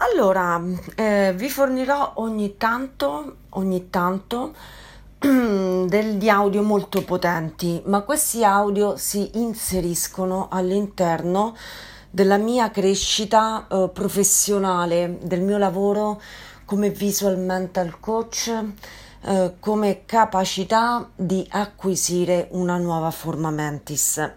Allora, eh, vi fornirò ogni tanto, ogni tanto degli audio molto potenti, ma questi audio si inseriscono all'interno della mia crescita eh, professionale, del mio lavoro come visual mental coach, eh, come capacità di acquisire una nuova forma mentis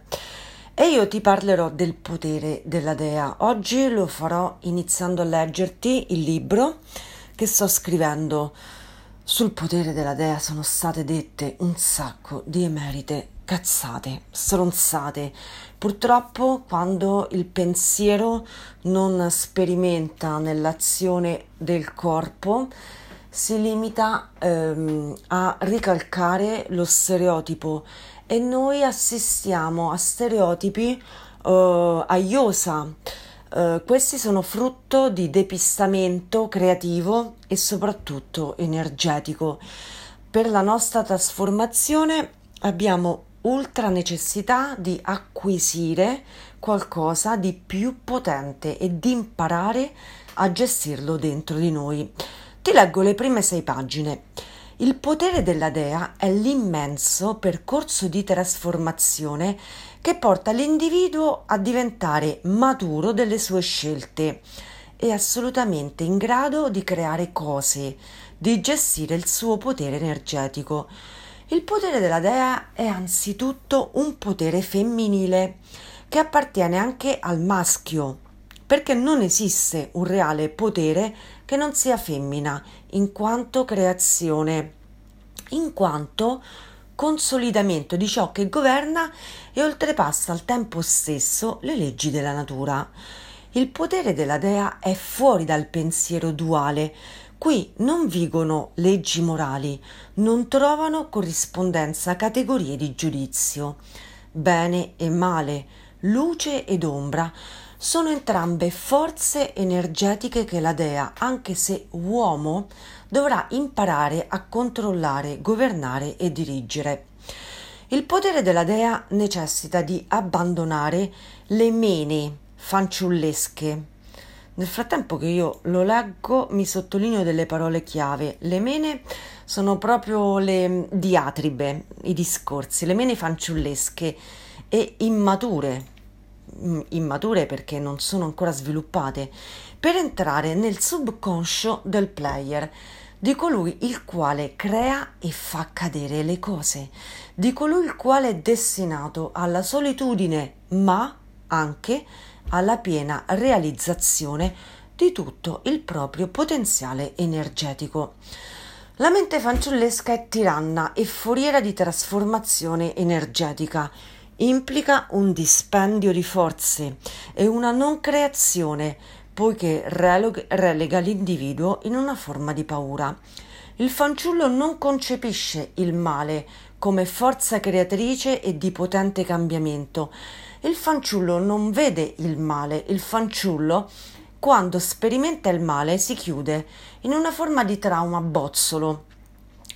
e io ti parlerò del potere della dea. Oggi lo farò iniziando a leggerti il libro che sto scrivendo. Sul potere della dea sono state dette un sacco di emerite cazzate, stronzate. Purtroppo quando il pensiero non sperimenta nell'azione del corpo, si limita ehm, a ricalcare lo stereotipo e noi assistiamo a stereotipi uh, a. Uh, questi sono frutto di depistamento creativo e soprattutto energetico. Per la nostra trasformazione abbiamo ultra necessità di acquisire qualcosa di più potente e di imparare a gestirlo dentro di noi. Ti leggo le prime sei pagine. Il potere della dea è l'immenso percorso di trasformazione che porta l'individuo a diventare maturo delle sue scelte e assolutamente in grado di creare cose, di gestire il suo potere energetico. Il potere della dea è anzitutto un potere femminile che appartiene anche al maschio, perché non esiste un reale potere che non sia femmina, in quanto creazione, in quanto consolidamento di ciò che governa e oltrepassa al tempo stesso le leggi della natura. Il potere della dea è fuori dal pensiero duale. Qui non vigono leggi morali, non trovano corrispondenza categorie di giudizio. Bene e male, luce ed ombra sono entrambe forze energetiche che la dea, anche se uomo, dovrà imparare a controllare, governare e dirigere. Il potere della dea necessita di abbandonare le mene fanciullesche. Nel frattempo che io lo leggo mi sottolineo delle parole chiave. Le mene sono proprio le diatribe, i discorsi, le mene fanciullesche e immature Mm, immature perché non sono ancora sviluppate, per entrare nel subconscio del player, di colui il quale crea e fa cadere le cose, di colui il quale è destinato alla solitudine, ma anche alla piena realizzazione di tutto il proprio potenziale energetico. La mente fanciullesca è tiranna e foriera di trasformazione energetica implica un dispendio di forze e una non creazione, poiché relega l'individuo in una forma di paura. Il fanciullo non concepisce il male come forza creatrice e di potente cambiamento. Il fanciullo non vede il male, il fanciullo quando sperimenta il male si chiude in una forma di trauma bozzolo.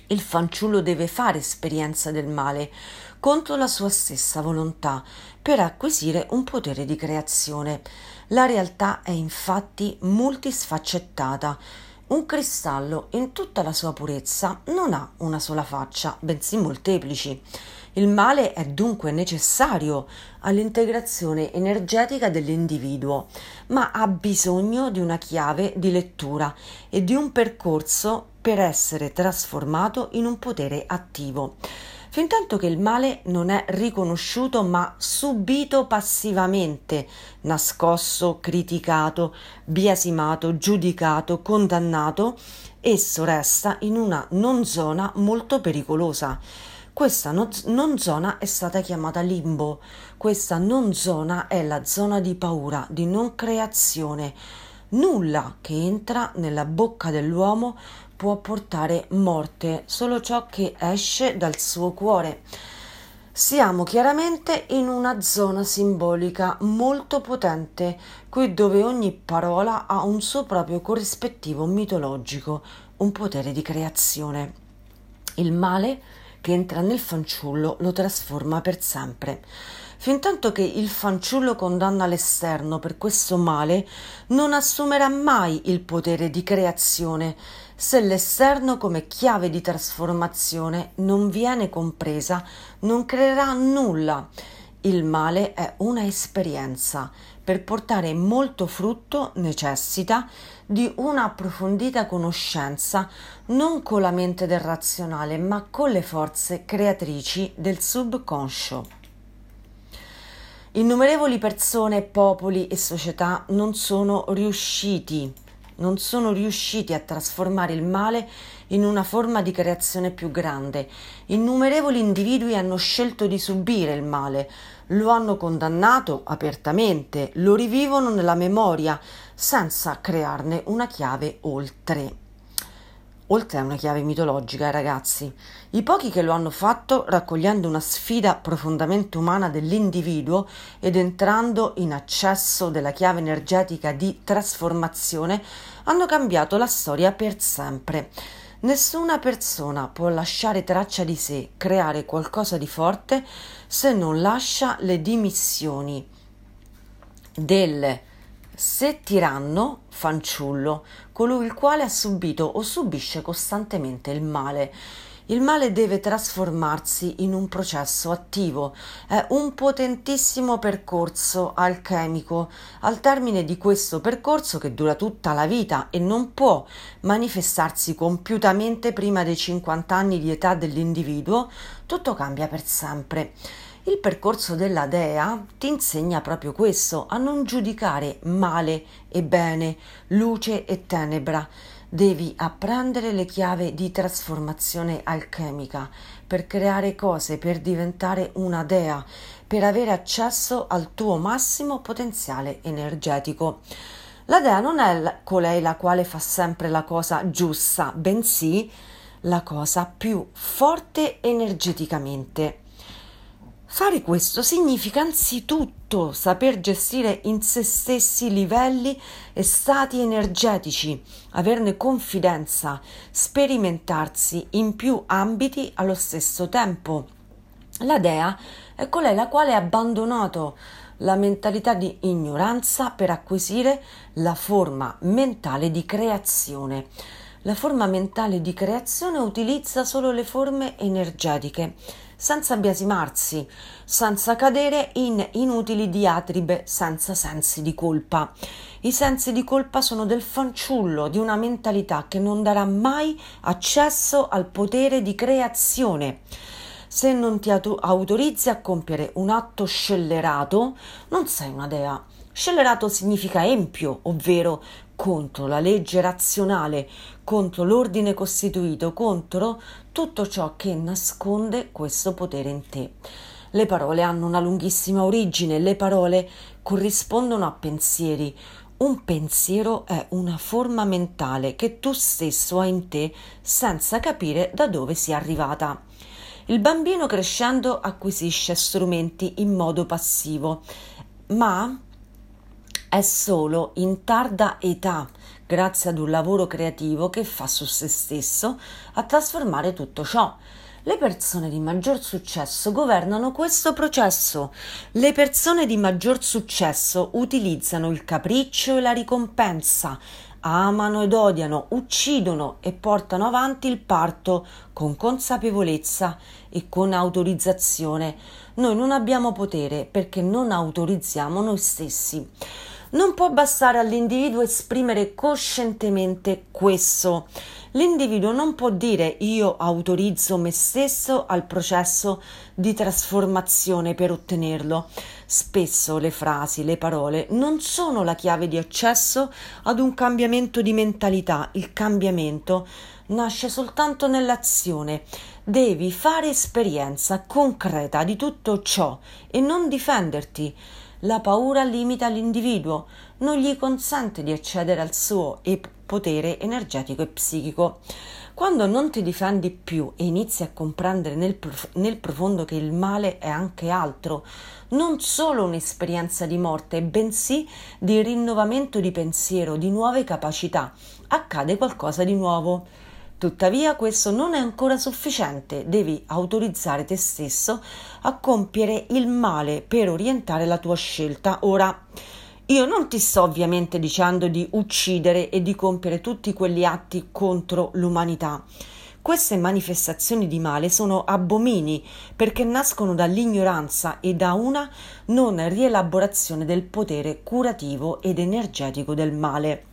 Il fanciullo deve fare esperienza del male, contro la sua stessa volontà per acquisire un potere di creazione. La realtà è infatti multisfaccettata. Un cristallo in tutta la sua purezza non ha una sola faccia, bensì molteplici. Il male è dunque necessario all'integrazione energetica dell'individuo, ma ha bisogno di una chiave di lettura e di un percorso per essere trasformato in un potere attivo fintanto che il male non è riconosciuto ma subito passivamente, nascosto, criticato, biasimato, giudicato, condannato, esso resta in una non zona molto pericolosa. Questa non zona è stata chiamata limbo. Questa non zona è la zona di paura, di non creazione. Nulla che entra nella bocca dell'uomo può portare morte, solo ciò che esce dal suo cuore. Siamo chiaramente in una zona simbolica molto potente, qui dove ogni parola ha un suo proprio corrispettivo mitologico, un potere di creazione. Il male che entra nel fanciullo lo trasforma per sempre. Fintanto che il fanciullo condanna l'esterno per questo male, non assumerà mai il potere di creazione se l'esterno come chiave di trasformazione non viene compresa, non creerà nulla. Il male è una esperienza. Per portare molto frutto necessita di una approfondita conoscenza non con la mente del razionale, ma con le forze creatrici del subconscio. Innumerevoli persone, popoli e società non sono riusciti non sono riusciti a trasformare il male in una forma di creazione più grande. Innumerevoli individui hanno scelto di subire il male, lo hanno condannato apertamente, lo rivivono nella memoria senza crearne una chiave oltre oltre a una chiave mitologica, ragazzi. I pochi che lo hanno fatto, raccogliendo una sfida profondamente umana dell'individuo ed entrando in accesso della chiave energetica di trasformazione, hanno cambiato la storia per sempre. Nessuna persona può lasciare traccia di sé, creare qualcosa di forte, se non lascia le dimissioni del se tiranno, fanciullo, colui il quale ha subito o subisce costantemente il male. Il male deve trasformarsi in un processo attivo, è un potentissimo percorso alchemico. Al termine di questo percorso, che dura tutta la vita e non può manifestarsi compiutamente prima dei 50 anni di età dell'individuo, tutto cambia per sempre. Il percorso della Dea ti insegna proprio questo, a non giudicare male e bene, luce e tenebra. Devi apprendere le chiavi di trasformazione alchemica per creare cose, per diventare una dea, per avere accesso al tuo massimo potenziale energetico. La dea non è colei la quale fa sempre la cosa giusta, bensì la cosa più forte energeticamente. Fare questo significa anzitutto saper gestire in se stessi livelli e stati energetici, averne confidenza, sperimentarsi in più ambiti allo stesso tempo. La dea è colei la quale ha abbandonato la mentalità di ignoranza per acquisire la forma mentale di creazione. La forma mentale di creazione utilizza solo le forme energetiche senza biasimarsi, senza cadere in inutili diatribe, senza sensi di colpa. I sensi di colpa sono del fanciullo, di una mentalità che non darà mai accesso al potere di creazione. Se non ti autorizzi a compiere un atto scellerato, non sei una dea. Scellerato significa empio, ovvero contro la legge razionale, contro l'ordine costituito, contro tutto ciò che nasconde questo potere in te. Le parole hanno una lunghissima origine, le parole corrispondono a pensieri. Un pensiero è una forma mentale che tu stesso hai in te senza capire da dove sia arrivata. Il bambino crescendo acquisisce strumenti in modo passivo, ma è solo in tarda età, grazie ad un lavoro creativo che fa su se stesso, a trasformare tutto ciò. Le persone di maggior successo governano questo processo. Le persone di maggior successo utilizzano il capriccio e la ricompensa, amano ed odiano, uccidono e portano avanti il parto con consapevolezza e con autorizzazione. Noi non abbiamo potere perché non autorizziamo noi stessi. Non può bastare all'individuo esprimere coscientemente questo. L'individuo non può dire io autorizzo me stesso al processo di trasformazione per ottenerlo. Spesso le frasi, le parole non sono la chiave di accesso ad un cambiamento di mentalità. Il cambiamento nasce soltanto nell'azione. Devi fare esperienza concreta di tutto ciò e non difenderti. La paura limita l'individuo, non gli consente di accedere al suo potere energetico e psichico. Quando non ti difendi più e inizi a comprendere nel, prof- nel, profondo che il male è anche altro, non solo un'esperienza di morte, bensì di rinnovamento di pensiero, di nuove capacità, accade qualcosa di nuovo. Tuttavia questo non è ancora sufficiente, devi autorizzare te stesso a compiere il male per orientare la tua scelta. Ora, io non ti sto ovviamente dicendo di uccidere e di compiere tutti quegli atti contro l'umanità. Queste manifestazioni di male sono abomini perché nascono dall'ignoranza e da una non rielaborazione del potere curativo ed energetico del male.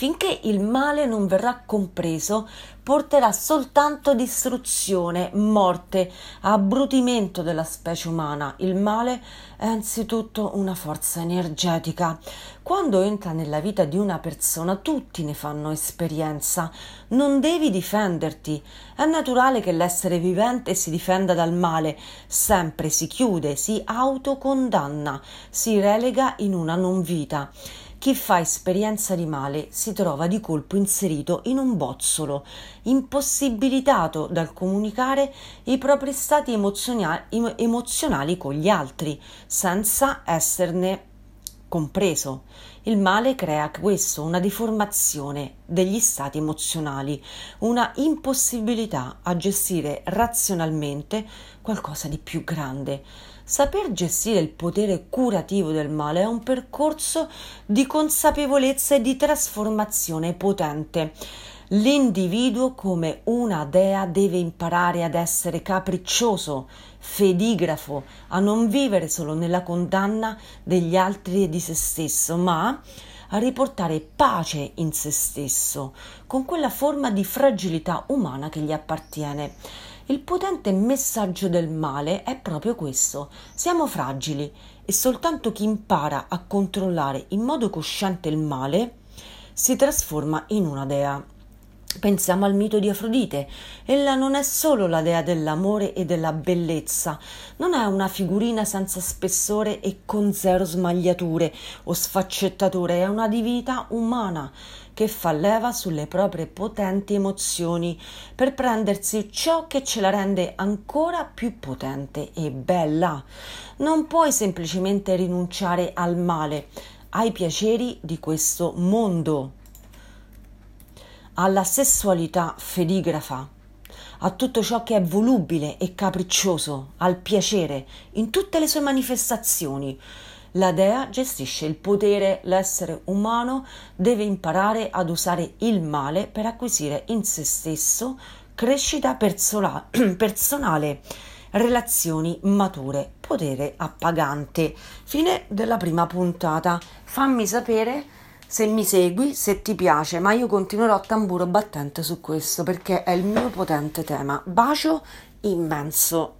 Finché il male non verrà compreso, porterà soltanto distruzione, morte, abbrutimento della specie umana. Il male è anzitutto una forza energetica. Quando entra nella vita di una persona, tutti ne fanno esperienza. Non devi difenderti. È naturale che l'essere vivente si difenda dal male, sempre si chiude, si autocondanna, si relega in una non vita. Chi fa esperienza di male si trova di colpo inserito in un bozzolo, impossibilitato dal comunicare i propri stati emozionali, emozionali con gli altri, senza esserne compreso. Il male crea questo, una deformazione degli stati emozionali, una impossibilità a gestire razionalmente qualcosa di più grande. Saper gestire il potere curativo del male è un percorso di consapevolezza e di trasformazione potente. L'individuo come una dea deve imparare ad essere capriccioso, fedigrafo, a non vivere solo nella condanna degli altri e di se stesso, ma a riportare pace in se stesso, con quella forma di fragilità umana che gli appartiene. Il potente messaggio del male è proprio questo. Siamo fragili e soltanto chi impara a controllare in modo cosciente il male si trasforma in una dea. Pensiamo al mito di Afrodite. Ella non è solo la dea dell'amore e della bellezza, non è una figurina senza spessore e con zero smagliature o sfaccettature, è una divinità umana che fa leva sulle proprie potenti emozioni per prendersi ciò che ce la rende ancora più potente e bella. Non puoi semplicemente rinunciare al male, ai piaceri di questo mondo alla sessualità fedigrafa, a tutto ciò che è volubile e capriccioso, al piacere, in tutte le sue manifestazioni. La dea gestisce il potere, l'essere umano deve imparare ad usare il male per acquisire in se stesso crescita personale, personale relazioni mature, potere appagante. Fine della prima puntata. Fammi sapere se mi segui, se ti piace, ma io continuerò a tamburo battente su questo perché è il mio potente tema. Bacio immenso.